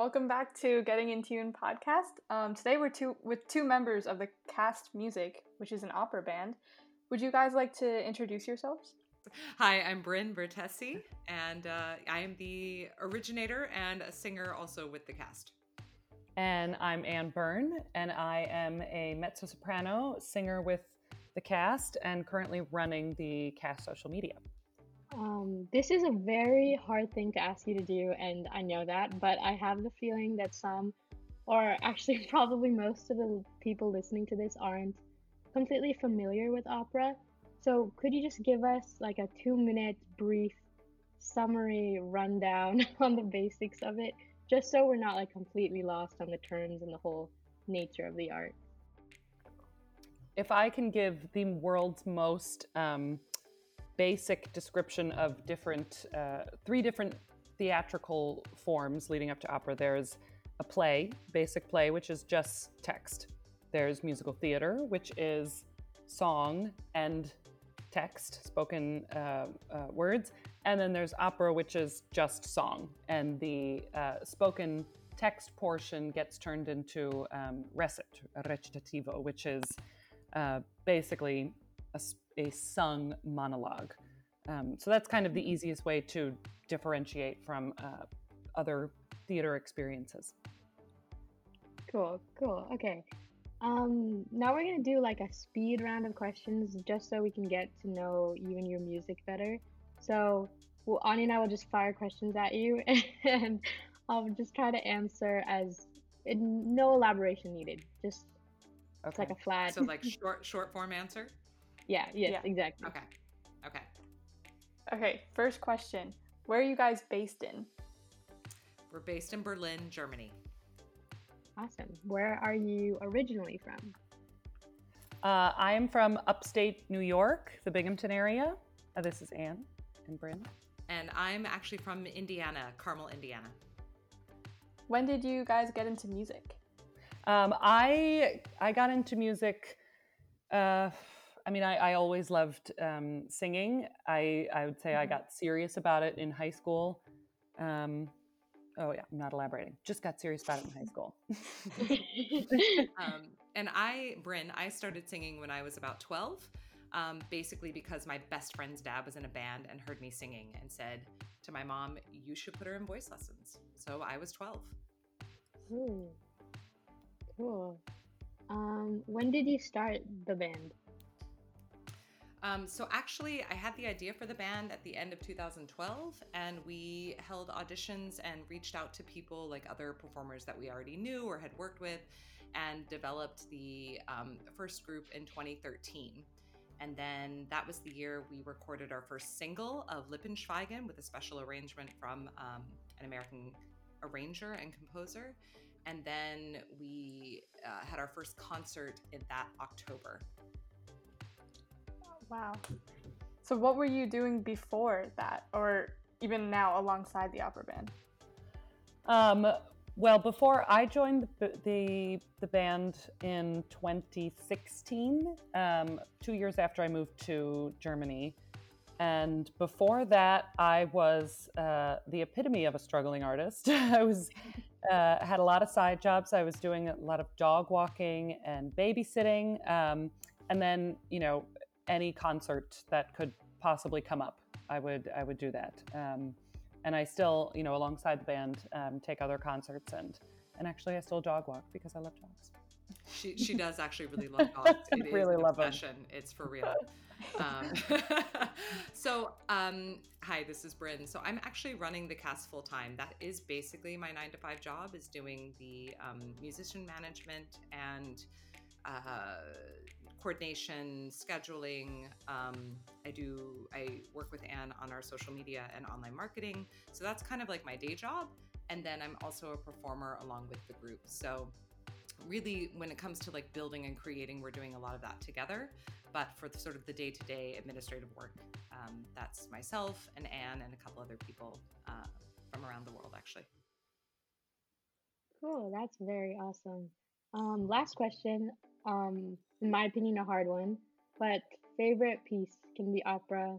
Welcome back to Getting in Tune podcast. Um, today we're two with two members of the Cast Music, which is an opera band. Would you guys like to introduce yourselves? Hi, I'm Bryn Bertessi, and uh, I am the originator and a singer also with the cast. And I'm Anne Byrne, and I am a mezzo soprano singer with the cast and currently running the cast social media. Um, this is a very hard thing to ask you to do, and I know that, but I have the feeling that some, or actually probably most of the people listening to this aren't completely familiar with opera. So, could you just give us like a two minute brief summary rundown on the basics of it, just so we're not like completely lost on the terms and the whole nature of the art? If I can give the world's most um, basic description of different, uh, three different theatrical forms leading up to opera. There's a play, basic play, which is just text. There's musical theater, which is song and text, spoken uh, uh, words. And then there's opera, which is just song. And the uh, spoken text portion gets turned into um, recit, recitativo, which is uh, basically a, a sung monologue. Um, so that's kind of the easiest way to differentiate from uh, other theater experiences. Cool, cool. Okay. Um, now we're gonna do like a speed round of questions just so we can get to know you and your music better. So, well, Anya and I will just fire questions at you, and I'll just try to answer as no elaboration needed. Just okay. it's like a flat. So like short short form answer. Yeah, yes, yeah. exactly. Okay. Okay. Okay, first question. Where are you guys based in? We're based in Berlin, Germany. Awesome. Where are you originally from? Uh, I am from upstate New York, the Binghamton area. Uh, this is Anne and Bryn. And I'm actually from Indiana, Carmel, Indiana. When did you guys get into music? Um, I I got into music. Uh, I mean, I, I always loved um, singing. I, I would say I mm-hmm. got serious about it in high school. Um, oh, yeah, I'm not elaborating. Just got serious about it in high school. um, and I, Bryn, I started singing when I was about 12, um, basically because my best friend's dad was in a band and heard me singing and said to my mom, You should put her in voice lessons. So I was 12. Ooh, cool. Um, when did you start the band? Um, so actually, I had the idea for the band at the end of 2012, and we held auditions and reached out to people like other performers that we already knew or had worked with, and developed the um, first group in 2013. And then that was the year we recorded our first single of Lippenschweigen with a special arrangement from um, an American arranger and composer. And then we uh, had our first concert in that October. Wow. So what were you doing before that, or even now alongside the opera band? Um, well, before I joined the the, the band in 2016, um, two years after I moved to Germany, and before that, I was uh, the epitome of a struggling artist. I was uh, had a lot of side jobs. I was doing a lot of dog walking and babysitting, um, and then you know any concert that could possibly come up, I would I would do that. Um, and I still, you know, alongside the band, um, take other concerts and and actually I still dog walk because I love dogs. She she does actually really love dogs. It really love obsession. Them. It's for real. Um, so um, hi, this is Bryn. So I'm actually running the cast full time. That is basically my nine to five job. Is doing the um, musician management and uh, coordination, scheduling. Um, I do, I work with Anne on our social media and online marketing. So that's kind of like my day job. And then I'm also a performer along with the group. So really when it comes to like building and creating we're doing a lot of that together but for the, sort of the day-to-day administrative work um, that's myself and anne and a couple other people uh, from around the world actually cool that's very awesome um, last question um, in my opinion, a hard one. But favorite piece can be opera,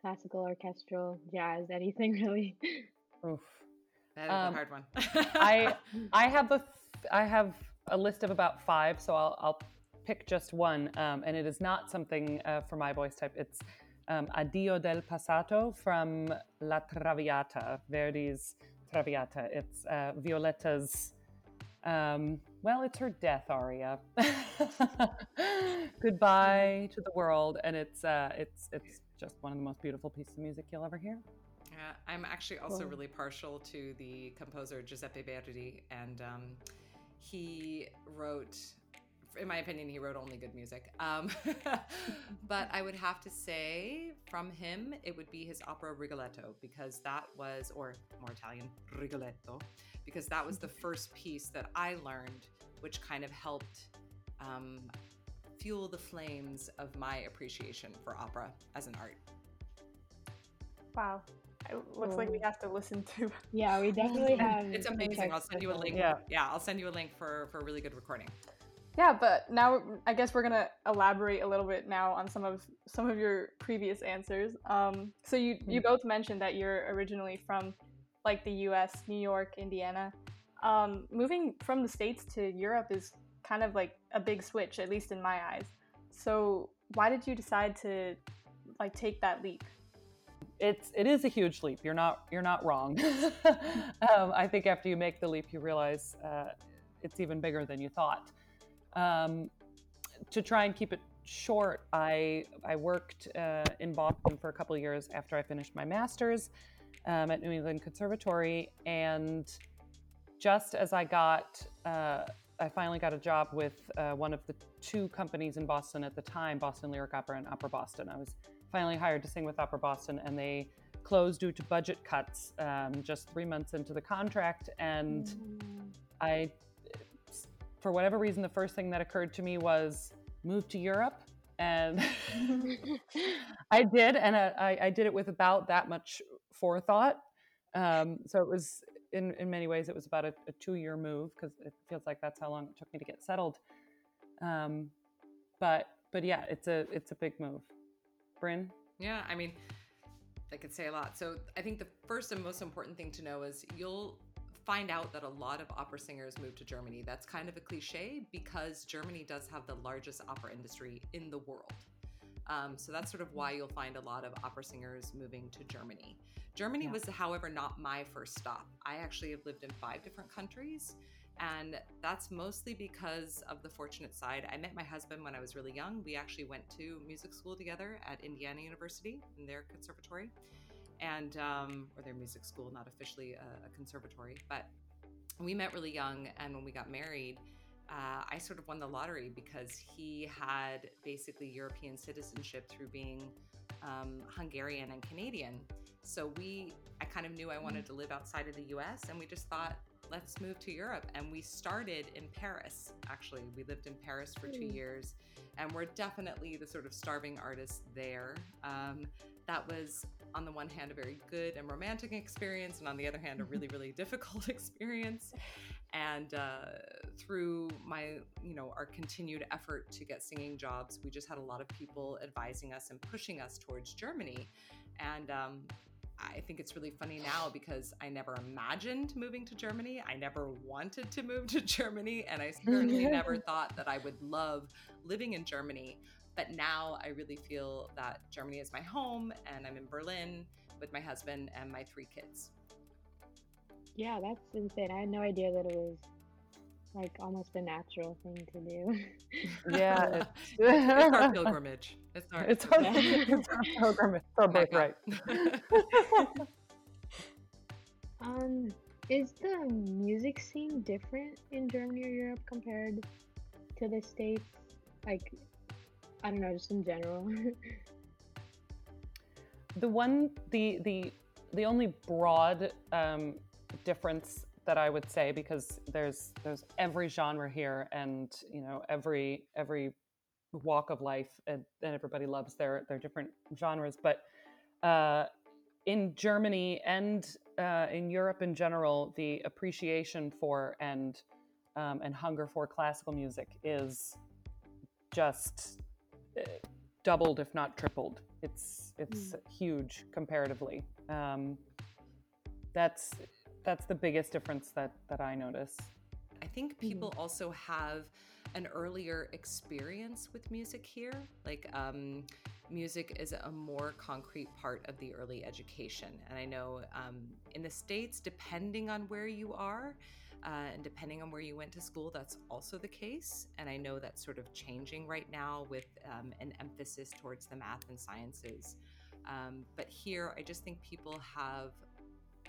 classical, orchestral, jazz, anything really. Oof. That is um, a hard one. I I have a I have a list of about five, so I'll I'll pick just one, um, and it is not something uh, for my voice type. It's um, Addio del Passato from La Traviata, Verdi's Traviata. It's uh, Violetta's. Um, well, it's her death aria. Goodbye to the world, and it's uh, it's it's just one of the most beautiful pieces of music you'll ever hear. Yeah, I'm actually also really partial to the composer Giuseppe Verdi, and um, he wrote in my opinion, he wrote only good music. Um, but I would have to say from him, it would be his opera Rigoletto, because that was, or more Italian, Rigoletto, because that was the first piece that I learned, which kind of helped um, fuel the flames of my appreciation for opera as an art. Wow. It looks like we have to listen to. Yeah, we definitely have. It's amazing. I'll send you a link. Yeah. yeah, I'll send you a link for for a really good recording. Yeah, but now I guess we're gonna elaborate a little bit now on some of some of your previous answers. Um, so you you mm. both mentioned that you're originally from like the U.S., New York, Indiana. Um, moving from the states to Europe is kind of like a big switch, at least in my eyes. So why did you decide to like take that leap? It's it is a huge leap. You're not you're not wrong. um, I think after you make the leap, you realize uh, it's even bigger than you thought. Um, to try and keep it short, I I worked uh, in Boston for a couple of years after I finished my master's um, at New England Conservatory, and just as I got, uh, I finally got a job with uh, one of the two companies in Boston at the time, Boston Lyric Opera and Opera Boston. I was finally hired to sing with Opera Boston, and they closed due to budget cuts um, just three months into the contract, and mm. I for whatever reason, the first thing that occurred to me was move to Europe. And I did, and I, I, did it with about that much forethought. Um, so it was, in, in many ways, it was about a, a two year move because it feels like that's how long it took me to get settled. Um, but but yeah, it's a it's a big move. Bryn? Yeah, I mean, I could say a lot. So I think the first and most important thing to know is you'll find out that a lot of opera singers move to Germany. That's kind of a cliche because Germany does have the largest opera industry in the world. Um, so that's sort of why you'll find a lot of opera singers moving to Germany. Germany yeah. was, however, not my first stop. I actually have lived in five different countries. And that's mostly because of the fortunate side. I met my husband when I was really young. We actually went to music school together at Indiana University in their conservatory and um, or their music school, not officially a, a, conservatory. But we met really young, and when we got married, uh, I sort of won the lottery because he had basically European citizenship through being um, Hungarian and Canadian. So we, I kind of knew I wanted to live outside of the U.S., and we just thought, let's move to Europe. And we started in Paris. Actually, we lived in Paris for two hmm. years, and we're definitely the sort of starving artists there. Um, that was on the one hand a very good and romantic experience and on the other hand a really really difficult experience and uh, through my you know our continued effort to get singing jobs we just had a lot of people advising us and pushing us towards germany and um, I think it's really funny now because I never imagined moving to Germany. I never wanted to move to Germany, and I certainly never thought that I would love living in Germany. But now I really feel that Germany is my home and I'm in Berlin with my husband and my three kids. Yeah, that's insane. I had no idea that it was like almost a natural thing to do. yeah, it's, it's our pilgrimage. It's our, it's our, it's our pilgrimage. Our birthright. um, is the music scene different in Germany or Europe compared to the states? Like, I don't know, just in general. the one, the the the only broad um, difference that I would say, because there's there's every genre here, and you know every every walk of life, and, and everybody loves their their different genres, but. Uh, in Germany and uh, in Europe in general, the appreciation for and um, and hunger for classical music is just doubled, if not tripled. It's it's mm. huge comparatively. Um, that's that's the biggest difference that that I notice. I think people mm-hmm. also have an earlier experience with music here. Like, um, music is a more concrete part of the early education. And I know um, in the States, depending on where you are, uh, and depending on where you went to school, that's also the case. And I know that's sort of changing right now with um, an emphasis towards the math and sciences. Um, but here, I just think people have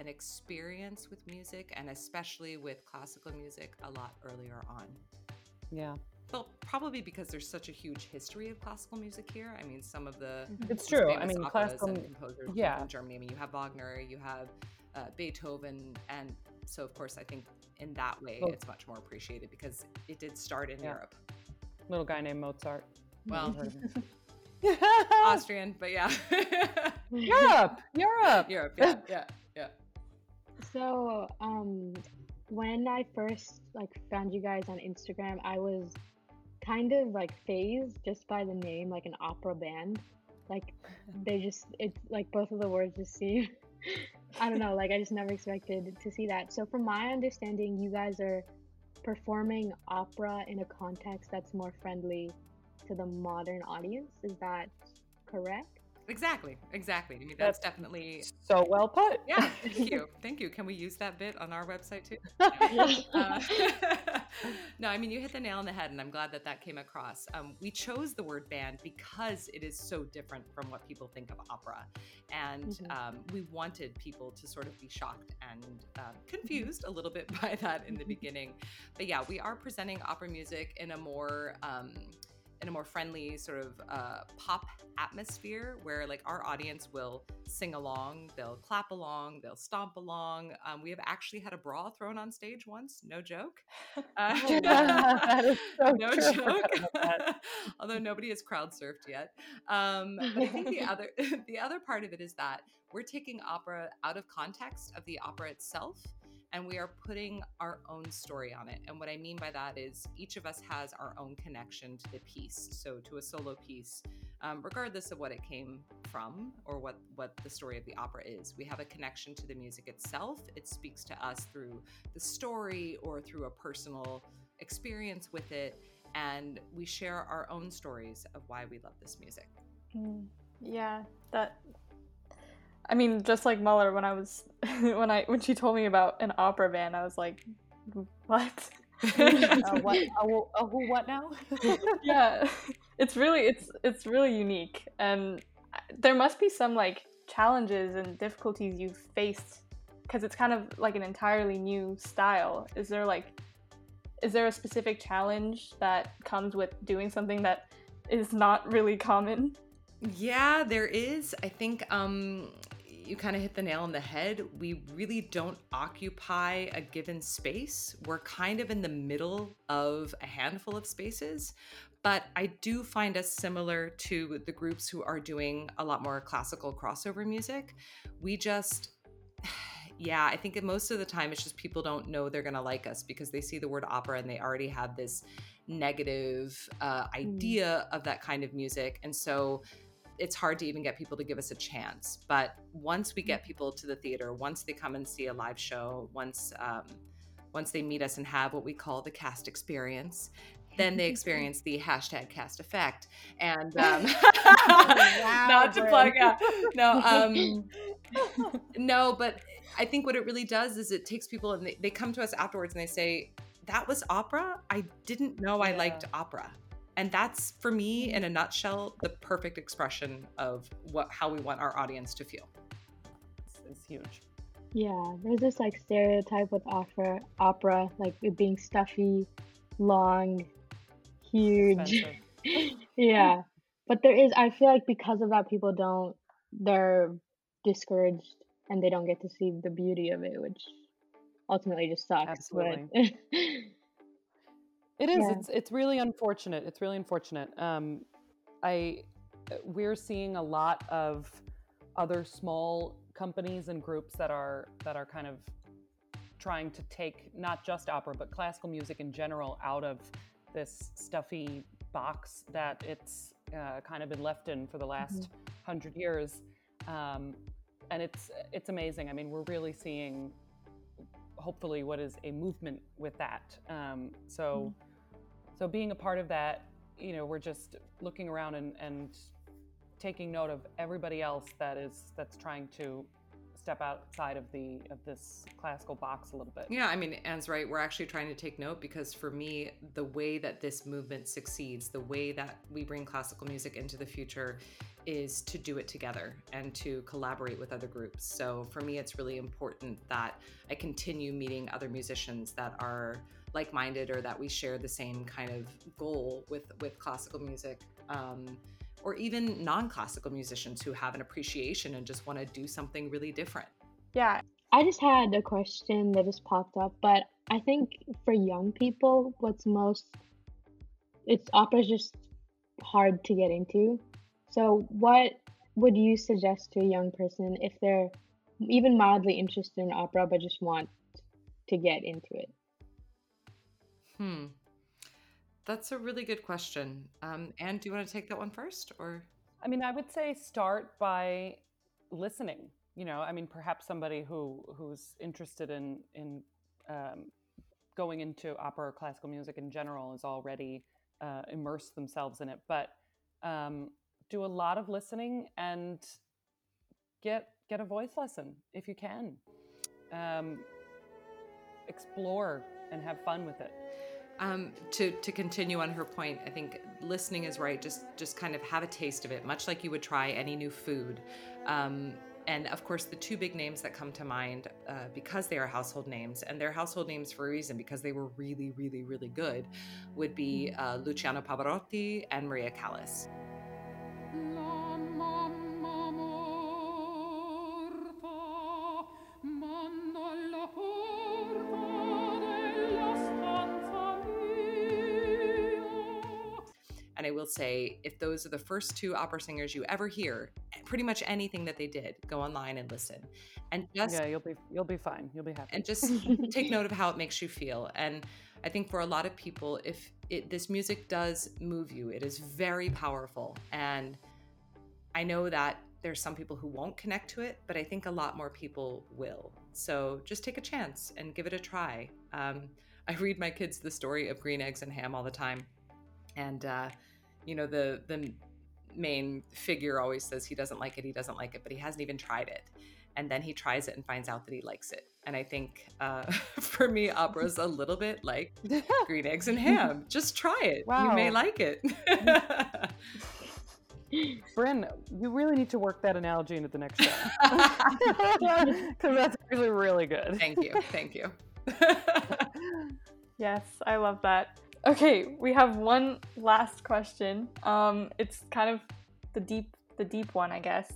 an experience with music and especially with classical music a lot earlier on. Yeah. Well, probably because there's such a huge history of classical music here. I mean, some of the mm-hmm. it's true. I mean, classical composers yeah. in Germany. I mean, you have Wagner, you have uh, Beethoven, and so of course, I think in that way, well, it's much more appreciated because it did start in yeah. Europe. Little guy named Mozart. Well, Austrian, but yeah. Europe, Europe, Europe. Yeah, yeah, yeah. So, um, when I first like found you guys on Instagram, I was kind of like fazed just by the name, like an opera band. Like they just it's like both of the words just seem I don't know, like I just never expected to see that. So from my understanding, you guys are performing opera in a context that's more friendly to the modern audience. Is that correct? Exactly, exactly. I mean, that's, that's definitely so well put. Yeah, thank you, thank you. Can we use that bit on our website too? uh, no, I mean you hit the nail on the head, and I'm glad that that came across. Um, we chose the word band because it is so different from what people think of opera, and mm-hmm. um, we wanted people to sort of be shocked and um, confused a little bit by that in the beginning. But yeah, we are presenting opera music in a more um, in a more friendly sort of uh, pop atmosphere where like our audience will sing along, they'll clap along, they'll stomp along. Um, we have actually had a bra thrown on stage once, no joke. Uh, so no joke. Although nobody has crowd surfed yet. Um, but I think the other the other part of it is that we're taking opera out of context of the opera itself and we are putting our own story on it. And what I mean by that is each of us has our own connection to the piece. So to a solo piece, um, regardless of what it came from or what what the story of the opera is, we have a connection to the music itself. It speaks to us through the story or through a personal experience with it, and we share our own stories of why we love this music. Mm, yeah, that I mean, just like Muller, when I was when I when she told me about an opera band, I was like, what? uh, what? Uh, uh, who? What now? yeah, it's really it's it's really unique, and there must be some like challenges and difficulties you've faced because it's kind of like an entirely new style. Is there like is there a specific challenge that comes with doing something that is not really common? Yeah, there is. I think um you kind of hit the nail on the head. We really don't occupy a given space. We're kind of in the middle of a handful of spaces. But I do find us similar to the groups who are doing a lot more classical crossover music. We just, yeah, I think most of the time it's just people don't know they're going to like us because they see the word opera and they already have this negative uh, hmm. idea of that kind of music. And so it's hard to even get people to give us a chance. But once we get mm. people to the theater, once they come and see a live show, once um, once they meet us and have what we call the cast experience, then they experience the hashtag cast effect. And um, wow, not to plug, yeah, no, um, no, but I think what it really does is it takes people and they, they come to us afterwards and they say, "That was opera. I didn't know I liked opera." And that's for me in a mm. nutshell the perfect expression of what how we want our audience to feel. It's, it's huge. Yeah, there's this like stereotype with opera opera, like it being stuffy, long, huge. yeah. But there is I feel like because of that people don't they're discouraged and they don't get to see the beauty of it, which ultimately just sucks. Absolutely. But It is. Yeah. It's it's really unfortunate. It's really unfortunate. Um, I uh, we're seeing a lot of other small companies and groups that are that are kind of trying to take not just opera but classical music in general out of this stuffy box that it's uh, kind of been left in for the last mm-hmm. hundred years, um, and it's it's amazing. I mean, we're really seeing hopefully what is a movement with that. Um, so, mm. So being a part of that, you know, we're just looking around and, and taking note of everybody else that is that's trying to step outside of the of this classical box a little bit. Yeah, I mean, Anne's right. We're actually trying to take note because for me, the way that this movement succeeds, the way that we bring classical music into the future is to do it together and to collaborate with other groups. So for me, it's really important that I continue meeting other musicians that are like-minded or that we share the same kind of goal with with classical music. Um, or even non classical musicians who have an appreciation and just want to do something really different. Yeah. I just had a question that just popped up, but I think for young people, what's most it's opera's just hard to get into. So, what would you suggest to a young person if they're even mildly interested in opera but just want to get into it? Hmm. That's a really good question. Um, Anne, do you want to take that one first, or? I mean, I would say start by listening. You know, I mean, perhaps somebody who who's interested in in um, going into opera or classical music in general is already uh, immersed themselves in it, but um, do a lot of listening and get get a voice lesson if you can. Um, explore and have fun with it. Um, to to continue on her point, I think listening is right. Just just kind of have a taste of it, much like you would try any new food. Um, and of course, the two big names that come to mind uh, because they are household names, and they're household names for a reason because they were really, really, really good, would be uh, Luciano Pavarotti and Maria Callas. Will say, if those are the first two opera singers you ever hear, pretty much anything that they did, go online and listen. And just yeah, you'll be you'll be fine. You'll be happy. And just take note of how it makes you feel. And I think for a lot of people, if it, this music does move you, it is very powerful. And I know that there's some people who won't connect to it, but I think a lot more people will. So just take a chance and give it a try. Um, I read my kids the story of green eggs and ham all the time. And uh, you know the the main figure always says he doesn't like it he doesn't like it but he hasn't even tried it and then he tries it and finds out that he likes it and i think uh, for me opera's a little bit like green eggs and ham just try it wow. you may like it Bryn, you really need to work that analogy into the next show because that's actually really good. Thank you, thank you. yes, I love that. Okay, we have one last question. Um, it's kind of the deep, the deep one, I guess.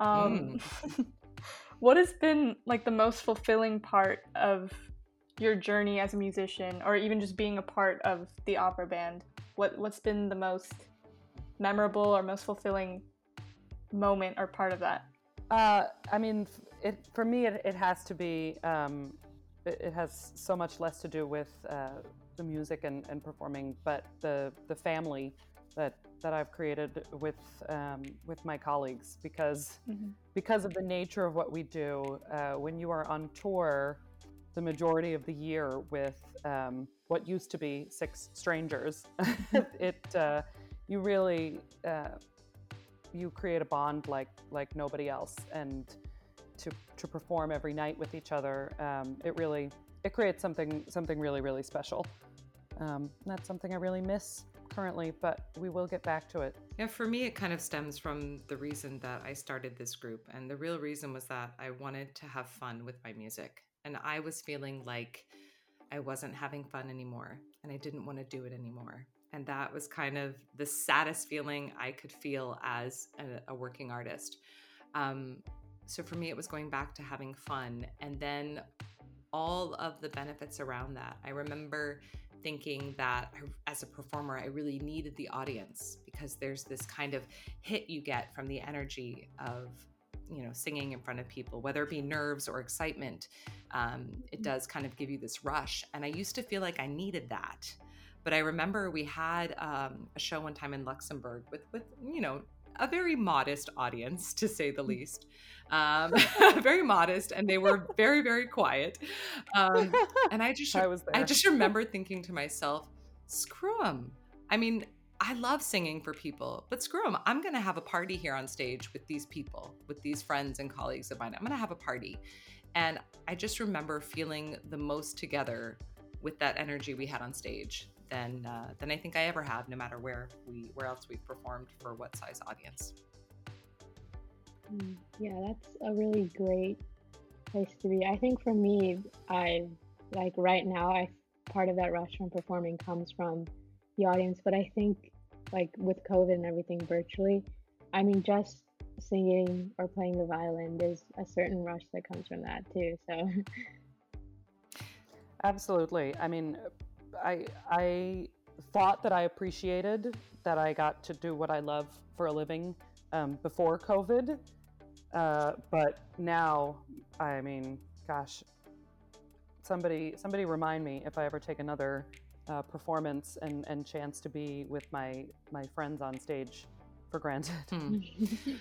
Um, mm. what has been like the most fulfilling part of your journey as a musician, or even just being a part of the opera band? What What's been the most memorable or most fulfilling moment or part of that? Uh, I mean, it for me, it, it has to be. Um, it, has so much less to do with. Uh, the music and, and performing, but the the family that that I've created with um, with my colleagues because mm-hmm. because of the nature of what we do. Uh, when you are on tour, the majority of the year with um, what used to be six strangers, it uh, you really uh, you create a bond like like nobody else, and to to perform every night with each other, um, it really it creates something something really really special. Um, that's something I really miss currently, but we will get back to it. Yeah, for me, it kind of stems from the reason that I started this group, and the real reason was that I wanted to have fun with my music, and I was feeling like I wasn't having fun anymore, and I didn't want to do it anymore. And that was kind of the saddest feeling I could feel as a, a working artist. Um, so for me, it was going back to having fun, and then all of the benefits around that. I remember thinking that as a performer, I really needed the audience because there's this kind of hit you get from the energy of you know singing in front of people whether it be nerves or excitement um, it mm-hmm. does kind of give you this rush and i used to feel like i needed that but i remember we had um, a show one time in luxembourg with with you know a very modest audience, to say the least. Um, very modest, and they were very, very quiet. Um, and I just, I was there. I just remember thinking to myself, screw them. I mean, I love singing for people, but screw them. I'm going to have a party here on stage with these people, with these friends and colleagues of mine. I'm going to have a party. And I just remember feeling the most together with that energy we had on stage than uh, than I think I ever have, no matter where we where else we've performed for what size audience. Mm, Yeah, that's a really great place to be. I think for me, I like right now, I part of that rush from performing comes from the audience, but I think like with COVID and everything virtually, I mean, just singing or playing the violin, there's a certain rush that comes from that too. So, Absolutely. I mean, I I thought that I appreciated that I got to do what I love for a living um, before COVID, uh, but now, I mean, gosh, somebody somebody remind me if I ever take another uh, performance and and chance to be with my my friends on stage for granted. Hmm.